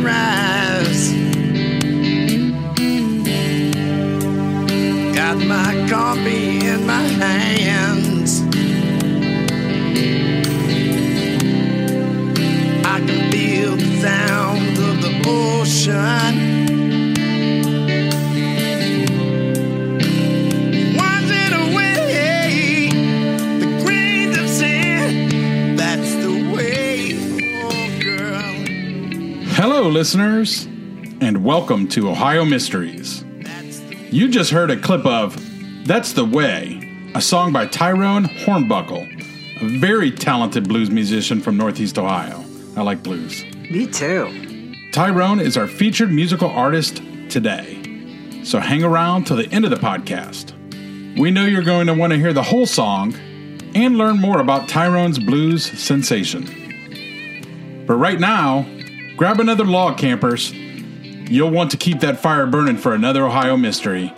Sunrise. Got my coffee in my hands. I can feel the sound of the ocean. Hello, listeners, and welcome to Ohio Mysteries. You just heard a clip of That's the Way, a song by Tyrone Hornbuckle, a very talented blues musician from Northeast Ohio. I like blues. Me too. Tyrone is our featured musical artist today, so hang around till the end of the podcast. We know you're going to want to hear the whole song and learn more about Tyrone's blues sensation. But right now, grab another log, campers. You'll want to keep that fire burning for another Ohio mystery.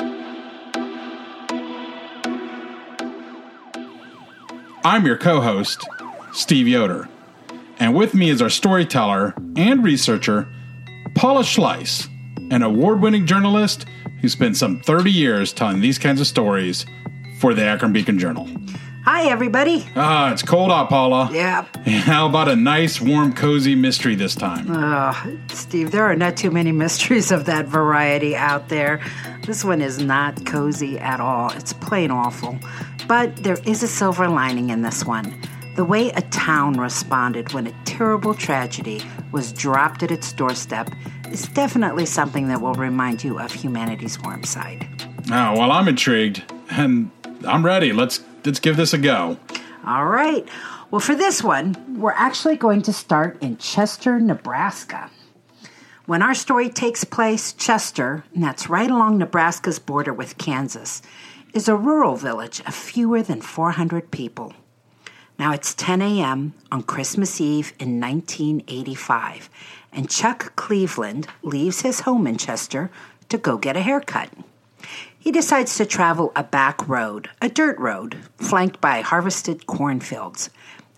I'm your co host, Steve Yoder, and with me is our storyteller and researcher, Paula Schleis, an award winning journalist who spent some 30 years telling these kinds of stories for the Akron Beacon Journal. Hi, everybody. Ah, it's cold out, Paula. Yeah. How about a nice, warm, cozy mystery this time? Oh, Steve, there are not too many mysteries of that variety out there. This one is not cozy at all. It's plain awful. But there is a silver lining in this one. The way a town responded when a terrible tragedy was dropped at its doorstep is definitely something that will remind you of humanity's warm side. Oh, well, I'm intrigued, and I'm ready. Let's let's give this a go. All right. Well, for this one, we're actually going to start in Chester, Nebraska. When our story takes place, Chester, and that's right along Nebraska's border with Kansas, is a rural village of fewer than 400 people. Now it's 10 a.m. on Christmas Eve in 1985, and Chuck Cleveland leaves his home in Chester to go get a haircut. He decides to travel a back road, a dirt road, flanked by harvested cornfields.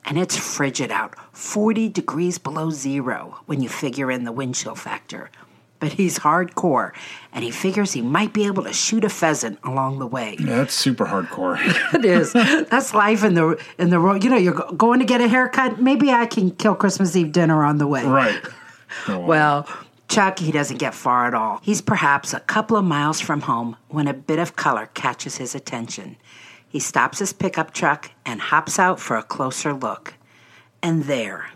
And it's frigid out, 40 degrees below zero when you figure in the wind chill factor. But he's hardcore, and he figures he might be able to shoot a pheasant along the way. Yeah, that's super hardcore. It is. That's life in the in the road. You know, you're going to get a haircut. Maybe I can kill Christmas Eve dinner on the way. right. Oh, Well, Chuck, he doesn't get far at all. He's perhaps a couple of miles from home when a bit of color catches his attention. He stops his pickup truck and hops out for a closer look. And there,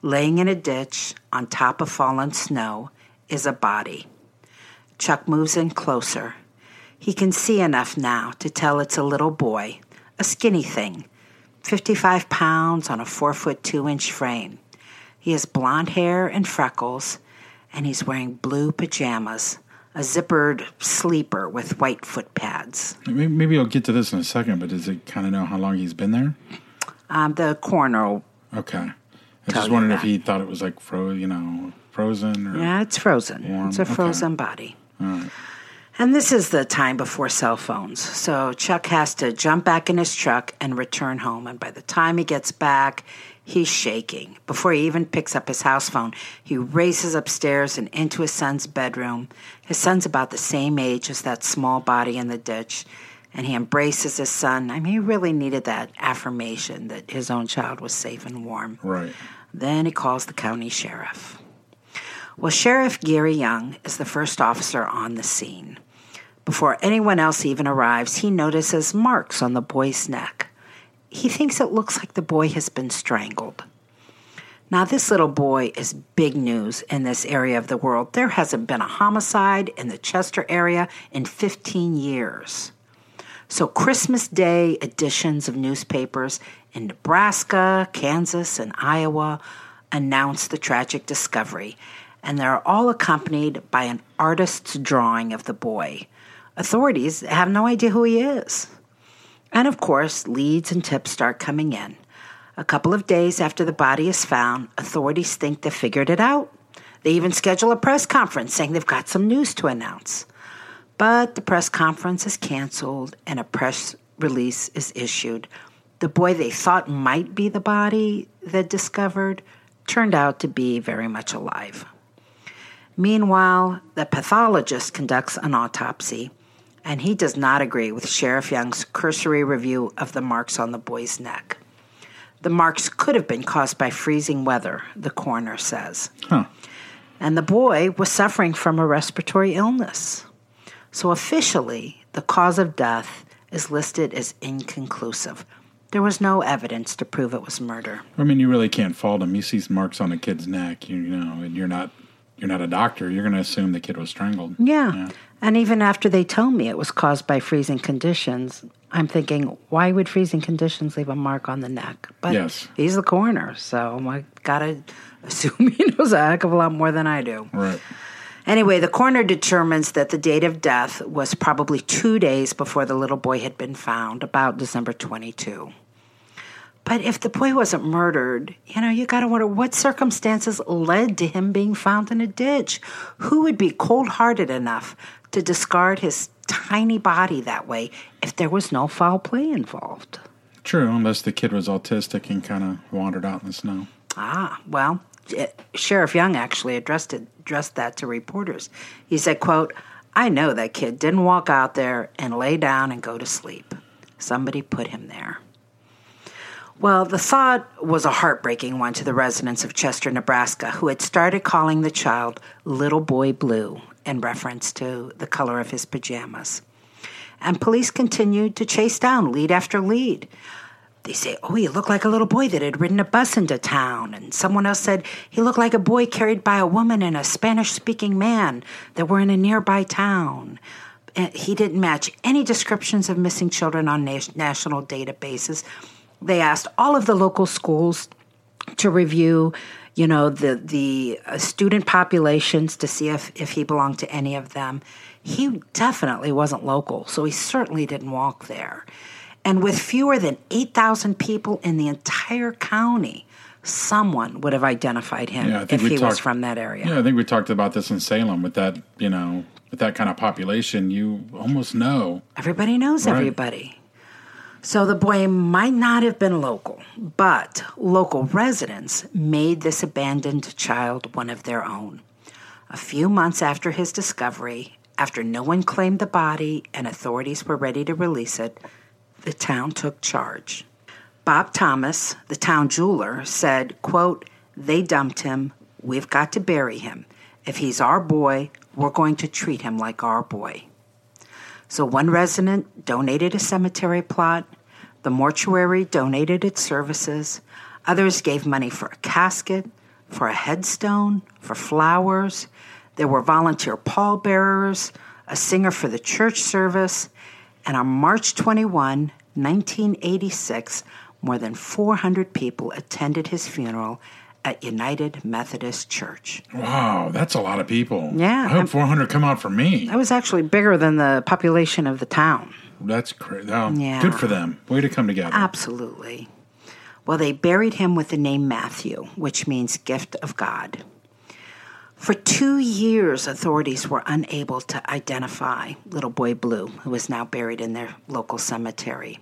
laying in a ditch on top of fallen snow, is a body. Chuck moves in closer. He can see enough now to tell it's a little boy, a skinny thing, 55 pounds on a 4 foot 2 inch frame. He has blonde hair and freckles, and he's wearing blue pajamas, a zippered sleeper with white foot pads. Maybe, maybe I'll get to this in a second, but does it kind of know how long he's been there? Um, the coroner, Okay. I just wondered if he thought it was like fro, you know, frozen or. yeah, it's frozen. Warm, It's a okay. frozen body. And this is the time before cell phones. So Chuck has to jump back in his truck and return home. And by the time he gets back, he's shaking. Before he even picks up his house phone, he races upstairs and into his son's bedroom. His son's about the same age as that small body in the ditch. And he embraces his son. I mean, he really needed that affirmation that his own child was safe and warm. Right. Then he calls the county sheriff. Well, Sheriff Gary Young is the first officer on the scene. Before anyone else even arrives, he notices marks on the boy's neck. He thinks it looks like the boy has been strangled. Now, this little boy is big news in this area of the world. There hasn't been a homicide in the Chester area in 15 years. So, Christmas Day editions of newspapers in Nebraska, Kansas, and Iowa announce the tragic discovery, and they're all accompanied by an artist's drawing of the boy. Authorities have no idea who he is. And of course, leads and tips start coming in. A couple of days after the body is found, authorities think they figured it out. They even schedule a press conference saying they've got some news to announce. But the press conference is canceled and a press release is issued. The boy they thought might be the body they discovered turned out to be very much alive. Meanwhile, the pathologist conducts an autopsy, and he does not agree with Sheriff Young's cursory review of the marks on the boy's neck. The marks could have been caused by freezing weather, the coroner says. Huh. And the boy was suffering from a respiratory illness. So officially, the cause of death is listed as inconclusive. There was no evidence to prove it was murder. I mean, you really can't fault him. You see marks on a kid's neck, you, you know, and you're not you're not a doctor. You're going to assume the kid was strangled. Yeah. Yeah. And even after they tell me it was caused by freezing conditions, I'm thinking, why would freezing conditions leave a mark on the neck? But Yes. he's the coroner, so I gotta assume he knows a heck of a lot more than I do. Right. Anyway, the coroner determines that the date of death was probably two days before the little boy had been found, about December 22. But if the boy wasn't murdered, you know, you got to wonder what circumstances led to him being found in a ditch. Who would be cold hearted enough to discard his tiny body that way if there was no foul play involved? True, unless the kid was autistic and kind of wandered out in the snow. Ah, well, eh, Sheriff Young actually addressed it, addressed that to reporters. He said, "quote I know that kid didn't walk out there and lay down and go to sleep. Somebody put him there." Well, the thought was a heartbreaking one to the residents of Chester, Nebraska, who had started calling the child Little Boy Blue in reference to the color of his pajamas. And police continued to chase down lead after lead. They say, oh, he looked like a little boy that had ridden a bus into town. And someone else said he looked like a boy carried by a woman and a Spanish speaking man that were in a nearby town. He didn't match any descriptions of missing children on na- national databases. They asked all of the local schools to review, you know, the the uh, student populations to see if if he belonged to any of them. He definitely wasn't local, so he certainly didn't walk there. And with fewer than 8,000 people in the entire county, someone would have identified him Yeah, if he was from that area. Yeah, I think we talked about this in Salem with that, you know, with that kind of population, you almost know. Everybody knows Right. everybody. So the boy might not have been local, but local residents made this abandoned child one of their own. A few months after his discovery, after no one claimed the body and authorities were ready to release it, the town took charge. Bob Thomas, the town jeweler, said, quote, They dumped him. We've got to bury him. If he's our boy, we're going to treat him like our boy. So one resident donated a cemetery plot, the mortuary donated its services, others gave money for a casket, for a headstone, for flowers. There were volunteer pallbearers, a singer for the church service, and on March 21, 1986, more than 400 people attended his funeral at United Methodist Church. Wow, that's a lot of people. Yeah, I hope I'm- 400 come out for me. That was actually bigger than the population of the town. That's crazy. Oh, Yeah. Good for them. Way to come together. Absolutely. Well, they buried him with the name Matthew, which means gift of God. For two years, authorities were unable to identify little boy Blue, who is now buried in their local cemetery.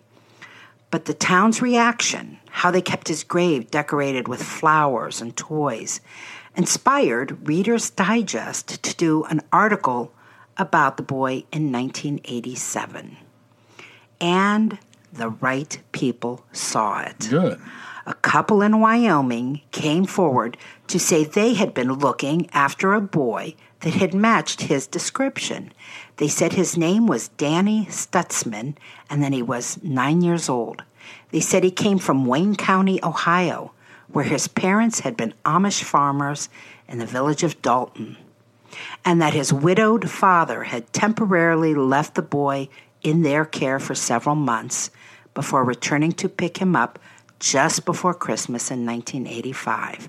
But the town's reaction, how they kept his grave decorated with flowers and toys, inspired Reader's Digest to do an article about the boy in 1987. And the right people saw it Good. a couple in Wyoming came forward to say they had been looking after a boy that had matched his description. They said his name was Danny Stutzman and that he was nine years old. They said he came from Wayne County, Ohio, where his parents had been Amish farmers in the village of Dalton, and that his widowed father had temporarily left the boy in their care for several months before returning to pick him up just before Christmas in 1985.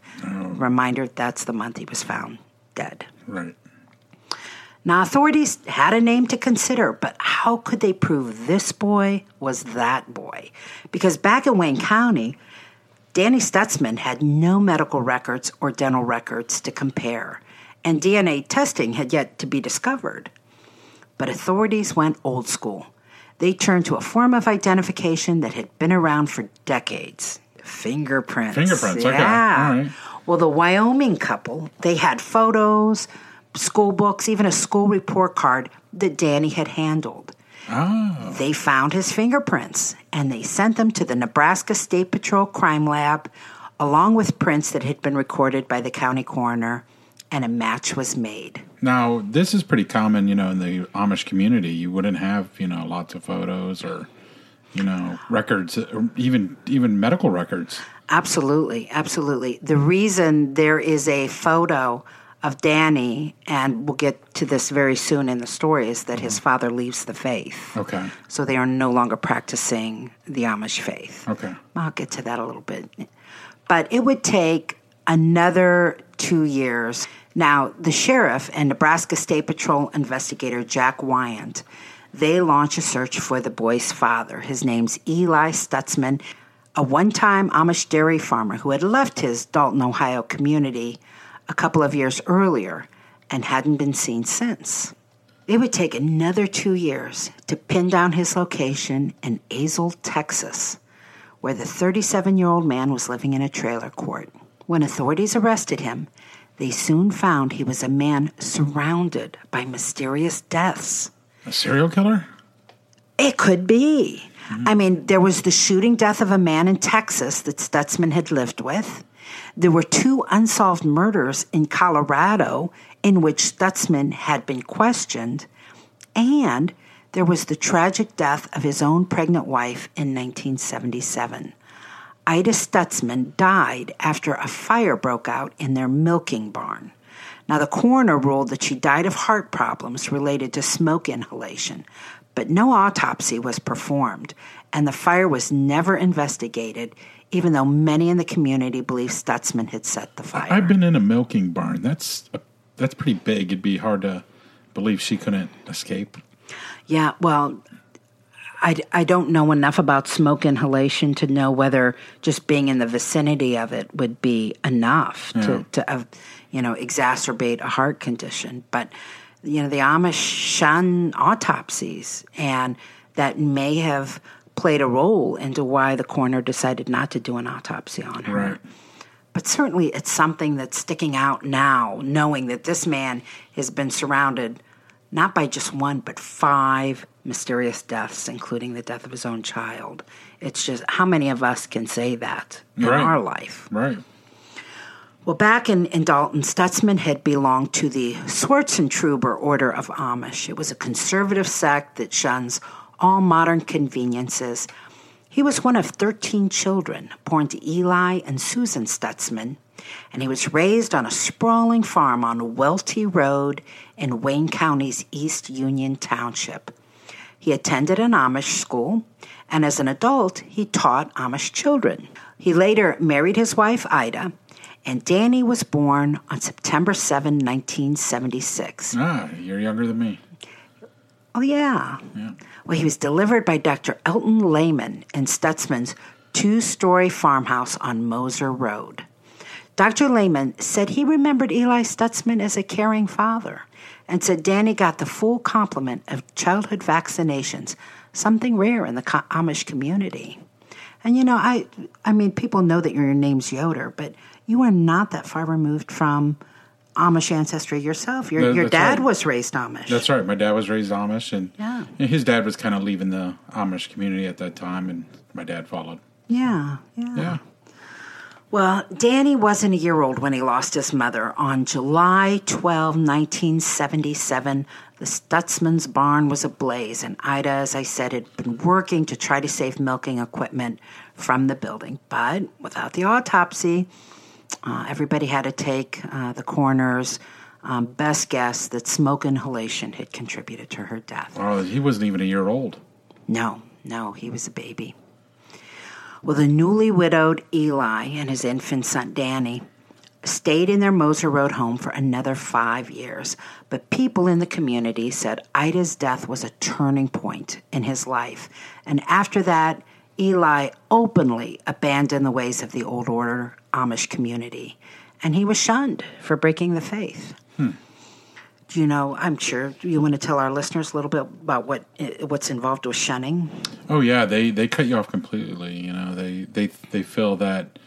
Reminder that's the month he was found dead. Right. Now, authorities had a name to consider, but how could they prove this boy was that boy? Because back in Wayne County, Danny Stutzman had no medical records or dental records to compare, and DNA testing had yet to be discovered. But authorities went old school. They turned to a form of identification that had been around for decades fingerprints. Fingerprints, okay. Yeah. All right. Well, the Wyoming couple, they had photos, school books, even a school report card that Danny had handled. Oh. They found his fingerprints and they sent them to the Nebraska State Patrol Crime Lab, along with prints that had been recorded by the county coroner, and a match was made. Now, this is pretty common, you know, in the Amish community. You wouldn't have, you know, lots of photos or, you know, records, or even even medical records. Absolutely, absolutely. The reason there is a photo of Danny, and we'll get to this very soon in the story, is that his mm-hmm. father leaves the faith. Okay. So they are no longer practicing the Amish faith. Okay. I'll get to that a little bit. But it would take another two years. Now, the sheriff and Nebraska State Patrol investigator Jack Wyant, they launch a search for the boy's father. His name's Eli Stutzman, a one-time Amish dairy farmer who had left his Dalton, Ohio community a couple of years earlier and hadn't been seen since. It would take another two years to pin down his location in Azle, Texas, where the 37 year old man was living in a trailer court. When authorities arrested him, they soon found he was a man surrounded by mysterious deaths. A serial killer? It could be. Mm-hmm. I mean, there was the shooting death of a man in Texas that Stutzman had lived with. There were two unsolved murders in Colorado in which Stutzman had been questioned. And there was the tragic death of his own pregnant wife in 1977. Ida Stutzman died after a fire broke out in their milking barn. Now, the coroner ruled that she died of heart problems related to smoke inhalation, but no autopsy was performed, and the fire was never investigated, even though many in the community believe Stutzman had set the fire. I've been in a milking barn. That's a, that's pretty big. It'd be hard to believe she couldn't escape. Yeah, well, I, I don't know enough about smoke inhalation to know whether just being in the vicinity of it would be enough to, to uh, you know, exacerbate a heart condition. But, you know, the Amish shun autopsies, and that may have played a role into why the coroner decided not to do an autopsy on her. Right. But certainly it's something that's sticking out now, knowing that this man has been surrounded not by just one, but five mysterious deaths, including the death of his own child. It's just how many of us can say that in Right. our life? Right. Well, back in, in Dalton, Stutzman had belonged to the Swartzentruber Order of Amish. It was a conservative sect that shuns all modern conveniences. He was one of 13 children born to Eli and Susan Stutzman, and he was raised on a sprawling farm on Welty Road in Wayne County's East Union Township. He attended an Amish school, and as an adult, he taught Amish children. He later married his wife, Ida, and Danny was born on September 7, 1976. Ah, you're younger than me. Oh, yeah. Well, he was delivered by Dr. Elton Lehman in Stutzman's two story farmhouse on Moser Road. Dr. Lehman said he remembered Eli Stutzman as a caring father and said Danny got the full complement of childhood vaccinations, something rare in the Amish community. And you know, I I mean, people know that your name's Yoder, but you are not that far removed from Amish ancestry yourself. Your That- your dad right. was raised Amish. That's right. My dad was raised Amish, and Yeah. his dad was kind of leaving the Amish community at that time, and my dad followed. yeah, yeah. Yeah. Well, Danny wasn't a year old when he lost his mother. On July 12, 1977, the Stutzman's barn was ablaze, and Ida, as I said, had been working to try to save milking equipment from the building. But without the autopsy, uh, everybody had to take uh, the coroner's um, best guess that smoke inhalation had contributed to her death. Well, he wasn't even a year old. No, no, he was a baby. Well, the newly widowed Eli and his infant son Danny stayed in their Moser Road home for another five years. But people in the community said Ida's death was a turning point in his life. And after that, Eli openly abandoned the ways of the old order Amish community. And he was shunned for breaking the faith. Do you know? I'm sure you want to tell our listeners a little bit about what what's involved with shunning. Oh yeah, they they cut you off completely. You know, they they they feel that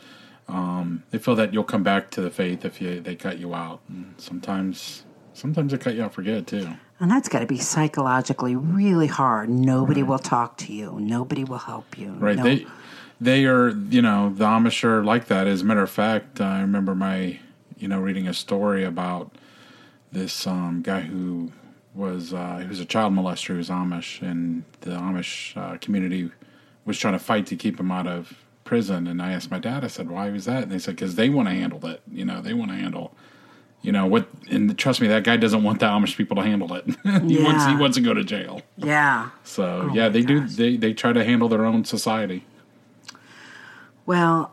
um, they feel that you'll come back to the faith if you they cut you out. And sometimes sometimes they cut you out for good too. And that's got to be psychologically really hard. Nobody will talk to you. Nobody will help you. Right. No- They they are you know the Amish are like that. As a matter of fact, I remember my you know reading a story about this um, guy who was uh, he was a child molester who was Amish, and the Amish uh, community was trying to fight to keep him out of prison. And I asked my dad, I said, "Why was that?" And they said, "Because they want to handle it. You know, they want to handle." You know what? And trust me, that guy doesn't want the Amish people to handle it. he wants he wants to go to jail. yeah. So Oh yeah, they do. They they try to handle their own society. Well,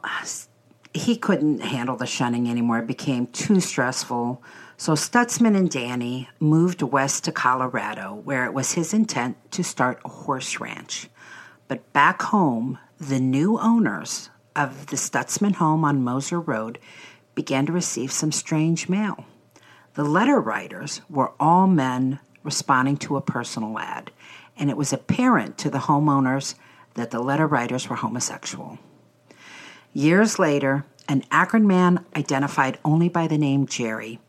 he couldn't handle the shunning anymore. It became too stressful. So Stutzman and Danny moved west to Colorado, where it was his intent to start a horse ranch. But back home, the new owners of the Stutzman home on Moser Road began to receive some strange mail. The letter writers were all men responding to a personal ad, and it was apparent to the homeowners that the letter writers were homosexual. Years later, an Akron man identified only by the name Jerry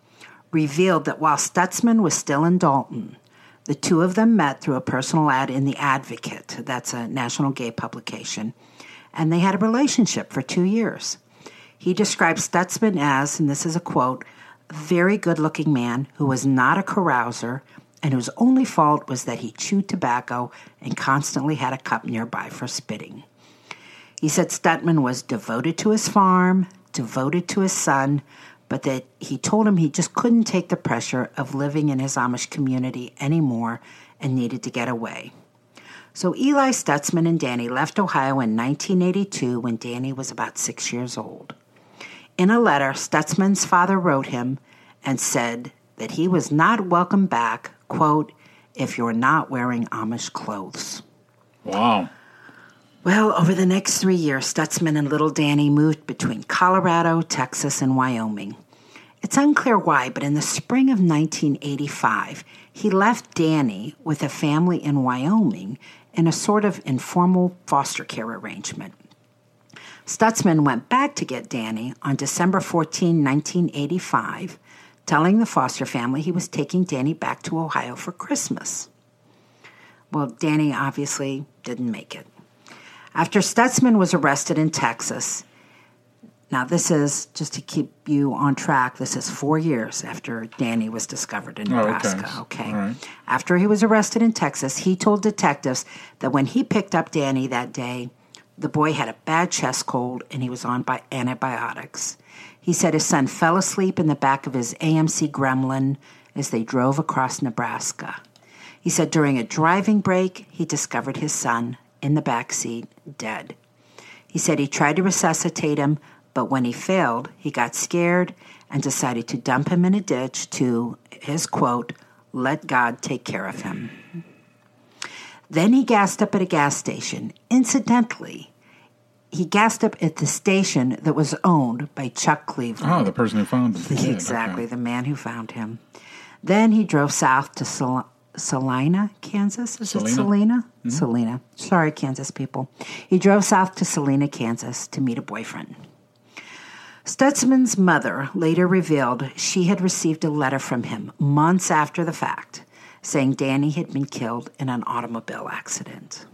revealed that while Stutzman was still in Dalton, the two of them met through a personal ad in The Advocate, that's a national gay publication, and they had a relationship for two years. He described Stutzman as, and this is a quote, a very good looking man who was not a carouser and whose only fault was that he chewed tobacco and constantly had a cup nearby for spitting. He said Stutzman was devoted to his farm, devoted to his son, but that he told him he just couldn't take the pressure of living in his Amish community anymore and needed to get away. So Eli Stutzman and Danny left Ohio in 1982 when Danny was about six years old. In a letter, Stutzman's father wrote him and said that he was not welcome back, quote, if you're not wearing Amish clothes. Wow. Well, over the next three years, Stutzman and little Danny moved between Colorado, Texas, and Wyoming. It's unclear why, but in the spring of 1985, he left Danny with a family in Wyoming in a sort of informal foster care arrangement. Stutzman went back to get Danny on December 14, 1985, telling the foster family he was taking Danny back to Ohio for Christmas. Well, Danny obviously didn't make it. After Stutzman was arrested in Texas, now this is just to keep you on track, this is four years after Danny was discovered in Oh, okay. Nebraska. okay. Right. After he was arrested in Texas, he told detectives that when he picked up Danny that day, the boy had a bad chest cold and he was on by antibiotics. He said his son fell asleep in the back of his AMC Gremlin as they drove across Nebraska. He said during a driving break, he discovered his son in the back seat, dead. He said he tried to resuscitate him, but when he failed, he got scared and decided to dump him in a ditch to, his quote, let God take care of him. Then he gassed up at a gas station. Incidentally, he gassed up at the station that was owned by Chuck Cleveland. Oh, the person who found him. Exactly, okay. the man who found him. Then he drove south to Sal- Salina, Kansas. Is it Salina? Salina? Mm-hmm. Salina. Sorry, Kansas people. He drove south to Salina, Kansas to meet a boyfriend. Stutzman's mother later revealed she had received a letter from him months after the fact saying Danny had been killed in an automobile accident.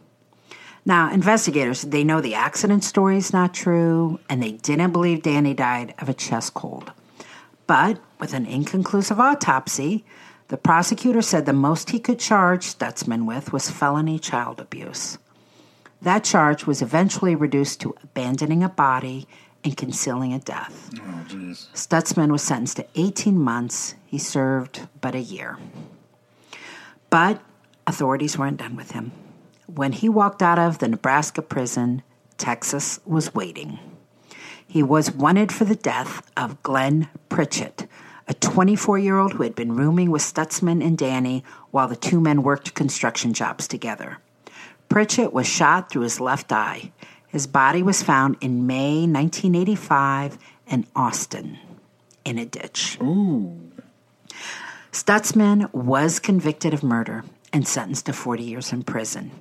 Now, investigators, they know the accident story is not true, and they didn't believe Danny died of a chest cold. But with an inconclusive autopsy, the prosecutor said the most he could charge Stutzman with was felony child abuse. That charge was eventually reduced to abandoning a body and concealing a death. Oh. Stutzman was sentenced to 18 months. He served but a year. But authorities weren't done with him. When he walked out of the Nebraska prison, Texas was waiting. He was wanted for the death of Glenn Pritchett, a 24 year old who had been rooming with Stutzman and Danny while the two men worked construction jobs together. Pritchett was shot through his left eye. His body was found in May 1985 in Austin in a ditch. Ooh. Stutzman was convicted of murder and sentenced to 40 years in prison.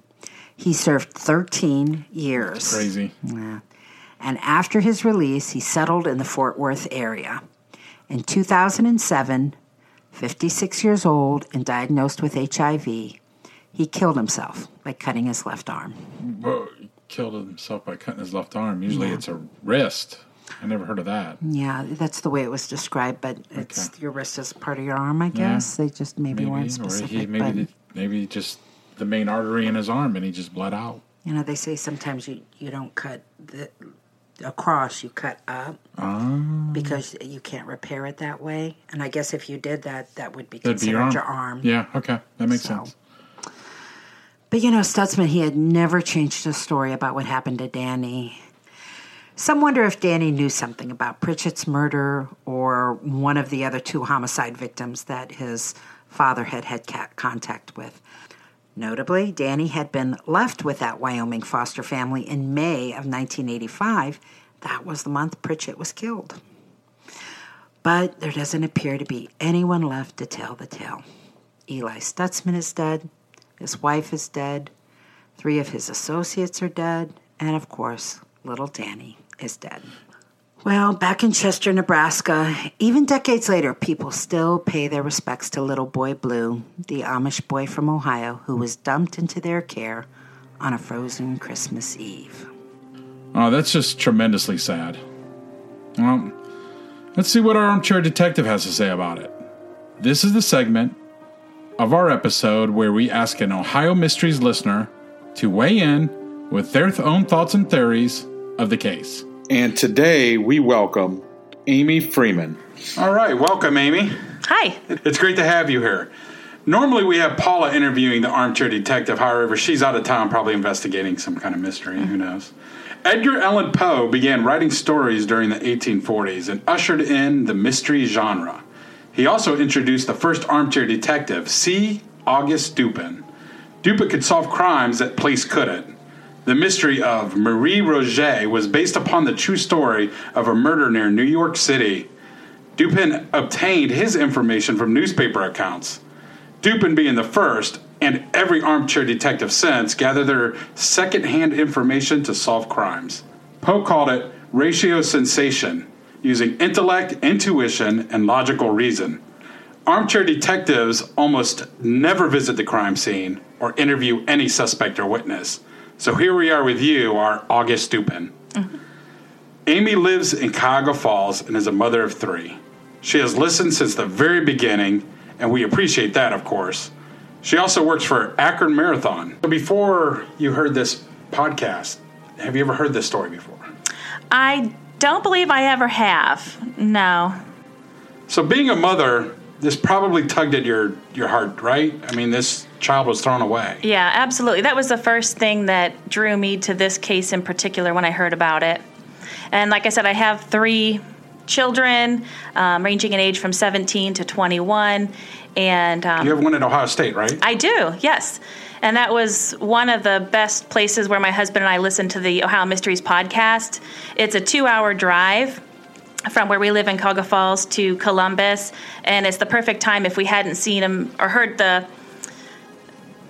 He served 13 years. Crazy. Yeah. And after his release, he settled in the Fort Worth area. In 2007, 56 years old and diagnosed with HIV, he killed himself by cutting his left arm. He killed himself by cutting his left arm. Usually it's a wrist. I never heard of that. Yeah, that's the way it was described, but it's Okay. your wrist is part of your arm, I guess. They just maybe, weren't or specific. he but, maybe maybe just the main artery in his arm and he just bled out. you know, they say sometimes you, you don't cut the, across, you cut up Ah. because you can't repair it that way. And I guess if you did that, that would be That'd be your arm. your Yeah, okay. That makes So- sense. But you know, Stutzman, he had never changed his story about what happened to Danny. Some wonder if Danny knew something about Pritchett's murder or one of the other two homicide victims that his father had had contact with. Notably, Danny had been left with that Wyoming foster family in May of 1985. That was the month Pritchett was killed. But there doesn't appear to be anyone left to tell the tale. Eli Stutzman is dead, his wife is dead, three of his associates are dead, and of course, little Danny is dead. Well, back in Chester, Nebraska, even decades later, people still pay their respects to little boy Blue, the Amish boy from Ohio who was dumped into their care on a frozen Christmas Eve. Oh, that's just tremendously sad. Well, let's see what our armchair detective has to say about it. This is the segment of our episode where we ask an Ohio Mysteries listener to weigh in with their th- own thoughts and theories of the case. And today we welcome Amy Freeman. All right, welcome, Amy. Hi. It's great to have you here. Normally, we have Paula interviewing the armchair detective. However, she's out of town, probably investigating some kind of mystery. Who knows? Edgar Allan Poe began writing stories during the 1840s and ushered in the mystery genre. He also introduced the first armchair detective, C. August Dupin. Dupin could solve crimes that police couldn't. The mystery of Marie Roget was based upon the true story of a murder near New York City. Dupin obtained his information from newspaper accounts. Dupin being the first, and every armchair detective since, gathered their second-hand information to solve crimes. Poe called it ratiocination, using intellect, intuition, and logical reason. Armchair detectives almost never visit the crime scene or interview any suspect or witness. So here we are with you, our August Dupin. Mm-hmm. Amy lives in Cuyahoga Falls and is a mother of three. She has listened since the very beginning, and we appreciate that, of course. She also works for Akron Marathon. So before you heard this podcast, have you ever heard this story before? I don't believe I ever have. No. So being a mother, this probably tugged at your, your heart, right? I mean, this child was thrown away. Yeah, absolutely. That was the first thing that drew me to this case in particular when I heard about it. And like I said, I have three children um, ranging in age from 17 to 21. And um, You have one at Ohio State, right? I do, yes. And that was one of the best places where my husband and I listened to the Ohio Mysteries podcast. It's a two hour drive from where we live in Cuyahoga Falls to Columbus, and it's the perfect time if we hadn't seen him or heard the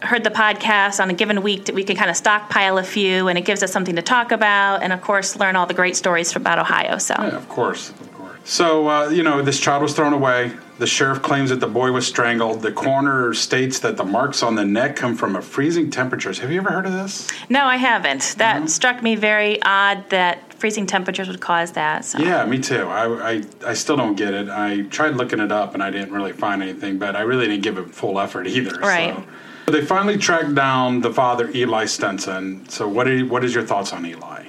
heard the podcast on a given week that we can kind of stockpile a few and it gives us something to talk about and of course learn all the great stories about ohio so Yeah, of course, of course. So, uh, you know, this child was thrown away. The sheriff claims that the boy was strangled. The coroner states that the marks on the neck come from a freezing temperatures. Have you ever heard of this? no i haven't that struck me very odd that freezing temperatures would cause that so. Yeah, me too. I, I, I still don't get it. I tried looking it up and I didn't really find anything, but I really didn't give it full effort either. Right. So. They finally tracked down the father, Eli Stenson. So, what, are, what is your thoughts on Eli?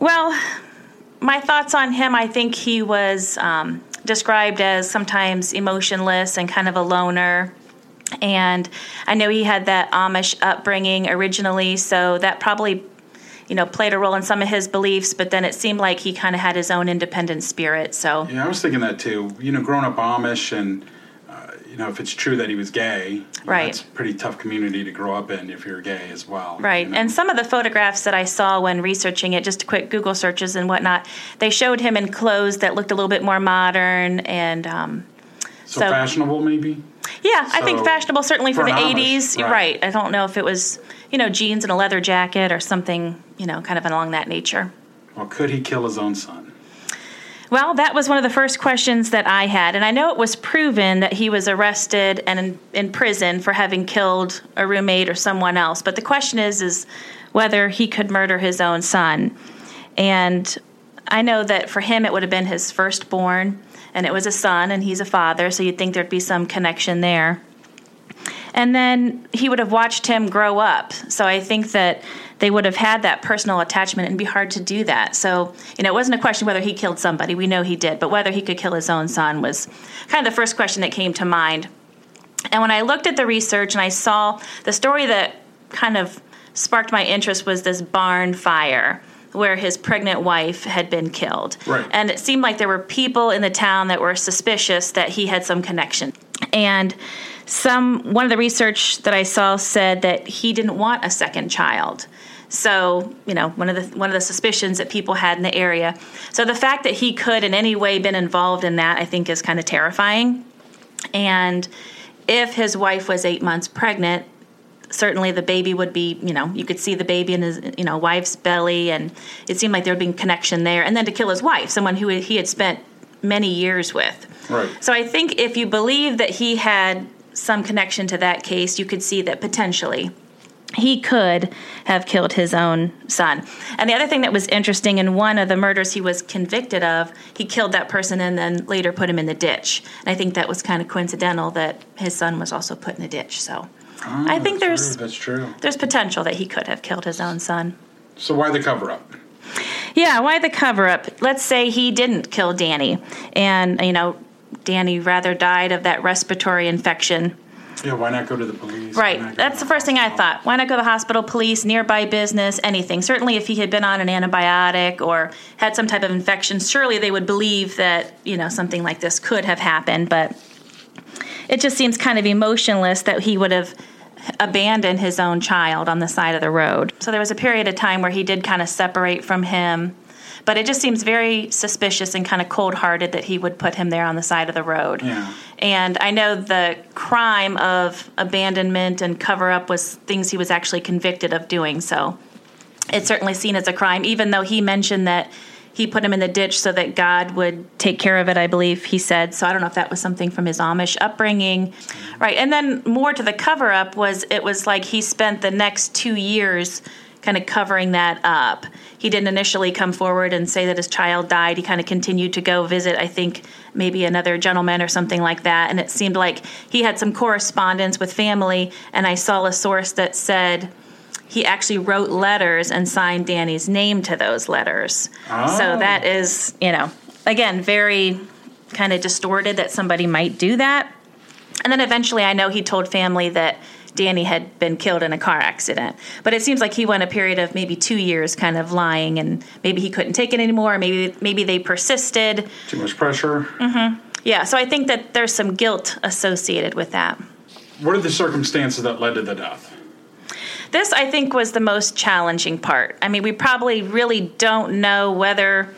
Well, my thoughts on him I think he was um, described as sometimes emotionless and kind of a loner. And I know he had that Amish upbringing originally, so that probably you know played a role in some of his beliefs but then it seemed like he kind of had his own independent spirit so Yeah, I was thinking that too. You know, growing up Amish and, uh, you know, if it's true that he was gay, you know, Right. it's a pretty tough community to grow up in if you're gay as well. Right. you know. And some of the photographs that I saw when researching it, just quick Google searches and whatnot, they showed him in clothes that looked a little bit more modern and, um, so, so- fashionable, maybe? yeah, I think fashionable certainly for, for the Amish, 80s. right. Right. I don't know if it was, you know, jeans and a leather jacket or something, you know, kind of along that nature. Well, could he kill his own son? Well, that was one of the first questions that I had. And I know it was proven that he was arrested and in, in prison for having killed a roommate or someone else. But the question is, is whether he could murder his own son. And I know that for him, it would have been his firstborn, and it was a son, and he's a father, so you'd think there'd be some connection there. And then he would have watched him grow up. So I think that they would have had that personal attachment and be hard to do that. So, you know, it wasn't a question whether he killed somebody. We know he did, but whether he could kill his own son was kind of the first question that came to mind. And when I looked at the research and I saw the story that kind of sparked my interest was this barn fire where his pregnant wife had been killed. Right. And it seemed like there were people in the town that were suspicious that he had some connection. And some one of the research that I saw said that he didn't want a second child. So, you know, one of the one of the suspicions that people had in the area. So the fact that he could in any way been involved in that I think is kind of terrifying. And if his wife was 8 months pregnant, certainly the baby would be, you know, you could see the baby in his, you know, wife's belly, and it seemed like there would be connection there. And then to kill his wife, someone who he had spent many years with. Right. So I think if you believe that he had some connection to that case, you could see that potentially he could have killed his own son. And the other thing that was interesting in one of the murders he was convicted of, he killed that person and then later put him in the ditch. And I think that was kind of coincidental that his son was also put in the ditch. So ah, I think there's true, That's true. there's potential that he could have killed his own son. So why the cover up? Yeah, why the cover up? Let's say he didn't kill Danny, and you know, Danny rather died of that respiratory infection. Yeah, why not go to the police? Right. That's the first thing I thought. Why not go to the hospital, police, nearby business, anything? Certainly, if he had been on an antibiotic or had some type of infection, surely they would believe that you know something like this could have happened. But it just seems kind of emotionless that he would have abandoned his own child on the side of the road. So there was a period of time where he did kind of separate from him. But it just seems very suspicious and kind of cold hearted that he would put him there on the side of the road. Yeah. And I know the crime of abandonment and cover up was things he was actually convicted of doing. So it's certainly seen as a crime, even though he mentioned that he put him in the ditch so that God would take care of it, I believe he said. So I don't know if that was something from his Amish upbringing. Right. And then more to the cover up was it was like he spent the next two years kind of covering that up. He didn't initially come forward and say that his child died. He kind of continued to go visit, I think, maybe another gentleman or something like that. And it seemed like he had some correspondence with family. And I saw a source that said, he actually wrote letters and signed Danny's name to those letters. Oh. So that is, you know, again, very kind of distorted that somebody might do that. And then eventually I know he told family that Danny had been killed in a car accident. But it seems like he went a period of maybe two years kind of lying and maybe he couldn't take it anymore. Maybe maybe they persisted. Too much pressure. Mm-hmm. Yeah, so I think that there's some guilt associated with that. What are the circumstances that led to the death? This, I think, was the most challenging part. I mean, we probably really don't know whether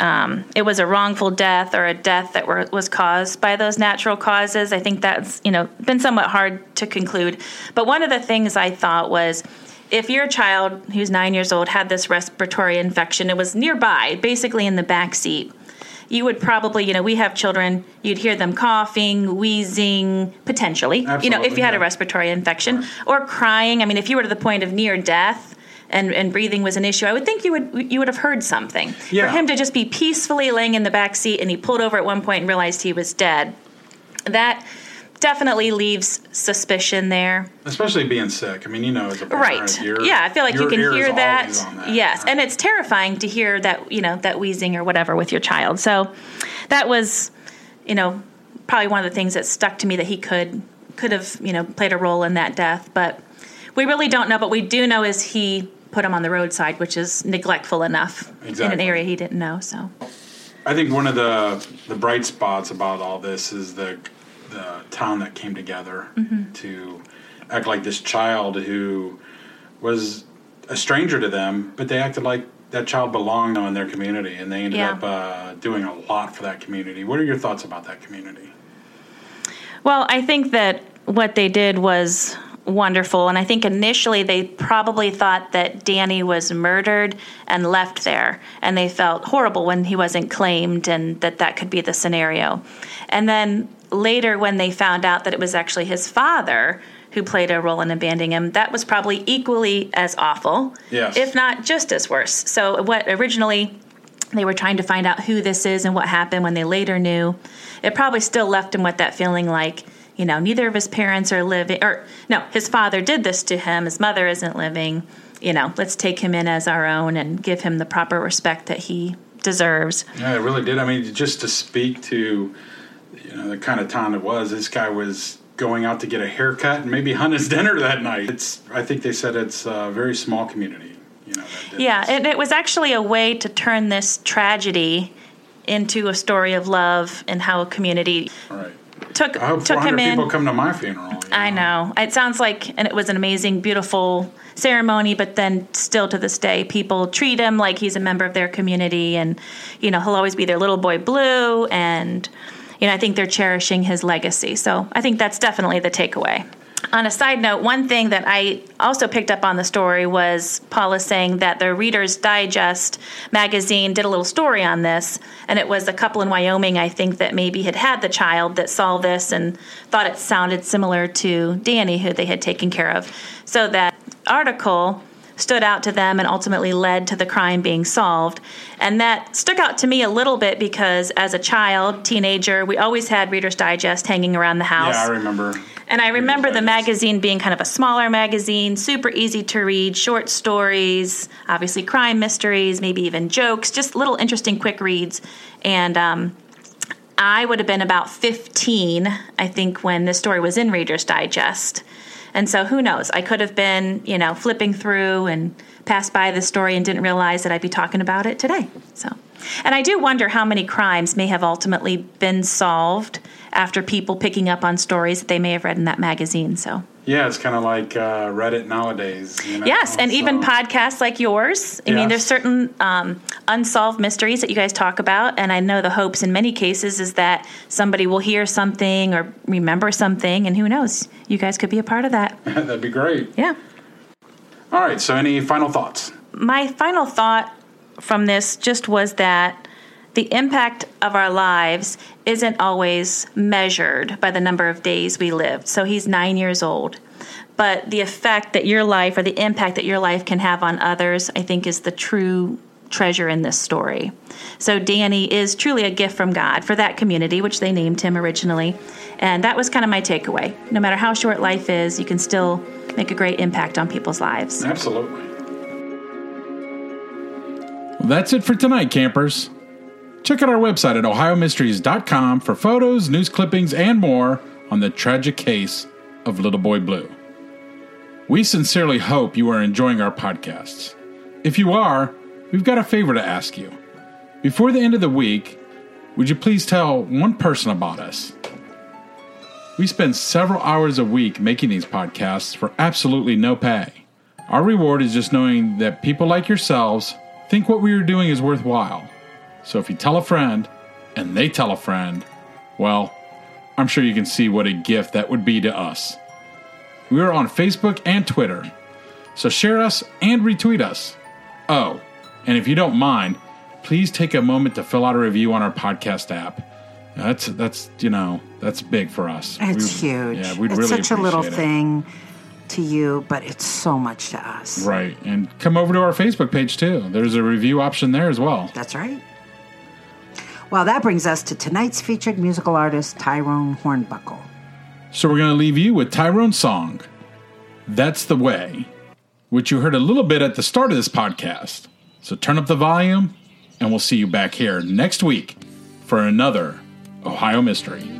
um, it was a wrongful death or a death that were, was caused by those natural causes. I think that's you know been somewhat hard to conclude. But one of the things I thought was. If your child, who's nine years old, had this respiratory infection, it was nearby, basically in the back seat you would probably, you know, we have children, you'd hear them coughing, wheezing, potentially, you know, if Absolutely, you had a respiratory infection, or crying. I mean, if you were to the point of near death and, and breathing was an issue, I would think you would you would have heard something. Yeah. For him to just be peacefully laying in the back seat and he pulled over at one point and realized he was dead, that definitely leaves suspicion there. Especially being sick. I mean, you know, as a parent, Right. yeah, I feel like you can hear that. that. Yes, Right. and it's terrifying to hear that, you know, that wheezing or whatever with your child. So that was, you know, probably one of the things that stuck to me that he could could have, you know, played a role in that death, but we really don't know. But we do know is he put him on the roadside, which is neglectful enough in an area he didn't know. So I think one of the the bright spots about all this is the the town that came together Mm-hmm. to act like this child who was a stranger to them, but they acted like that child belonged in their community, and they ended Yeah. up uh, doing a lot for that community. What are your thoughts about that community? Well, I think that what they did was wonderful. And I think initially they probably thought that Danny was murdered and left there. And they felt horrible when he wasn't claimed and that that could be the scenario. And then later, when they found out that it was actually his father who played a role in abandoning him, that was probably equally as awful, Yes. if not just as worse. So, what originally they were trying to find out who this is and what happened when they later knew. It probably still left him with that feeling like, you know, neither of his parents are living, or no, his father did this to him, his mother isn't living. You know, let's take him in as our own and give him the proper respect that he deserves. Yeah, it really did. I mean, just to speak to you know the kind of town it was. This guy was going out to get a haircut and maybe hunt his dinner that night. It's I think they said it's a very small community. You know. That Yeah, and it was actually a way to turn this tragedy into a story of love and how a community All right. Took I hope took him in. people come to my funeral. I know. It sounds like, and it was an amazing, beautiful ceremony, but then still to this day, people treat him like he's a member of their community. And, you know, he'll always be their little boy blue. And, you know, I think they're cherishing his legacy. So I think that's definitely the takeaway. On a side note, one thing that I also picked up on the story was Paula saying that the Reader's Digest magazine did a little story on this, and it was a couple in Wyoming, I think, that maybe had had the child that saw this and thought it sounded similar to Danny, who they had taken care of. So that article stood out to them and ultimately led to the crime being solved. And that stuck out to me a little bit because as a child, teenager, we always had Reader's Digest hanging around the house. Yeah, I remember. And I remember the magazine being kind of a smaller magazine, super easy to read, short stories, obviously crime mysteries, maybe even jokes, just little interesting quick reads. And um, I would have been about 15, I think, when this story was in Reader's Digest. And so who knows? I could have been, you know, flipping through and passed by the story and didn't realize that I'd be talking about it today. So, and I do wonder how many crimes may have ultimately been solved after people picking up on stories that they may have read in that magazine. So, Yeah, it's kind of like uh, Reddit nowadays. You know? yes, and even podcasts like yours. I mean, there's certain um, unsolved mysteries that you guys talk about, and I know the hopes in many cases is that somebody will hear something or remember something, and who knows, you guys could be a part of that. That'd be great. Yeah. All right. So, any final thoughts? My final thought from this just was that the impact of our lives isn't always measured by the number of days we lived. So he's nine years old. But the effect that your life or the impact that your life can have on others, I think, is the true treasure in this story. So Danny is truly a gift from God for that community, which they named him originally. And that was kind of my takeaway. No matter how short life is, you can still make a great impact on people's lives. Absolutely. Well, that's it for tonight, campers. Check out our website at ohiomysteries.com for photos, news clippings, and more on the tragic case of Little Boy Blue. We sincerely hope you are enjoying our podcasts. If you are, we've got a favor to ask you. Before the end of the week, would you please tell one person about us? We spend several hours a week making these podcasts for absolutely no pay. Our reward is just knowing that people like yourselves think what we are doing is worthwhile. So if you tell a friend and they tell a friend, well, I'm sure you can see what a gift that would be to us. We are on Facebook and Twitter, so share us and retweet us. Oh, and if you don't mind, please take a moment to fill out a review on our podcast app. That's that's you know that's big for us. It's We- huge. Yeah, we'd it's really such a little it. thing to you, but it's so much to us. Right. And come over to our Facebook page too. There's a review option there as well. That's right. Well, that brings us to tonight's featured musical artist, Tyrone Hornbuckle. So we're going to leave you with Tyrone's song, That's the Way, which you heard a little bit at the start of this podcast. So turn up the volume, and we'll see you back here next week for another Ohio Mystery.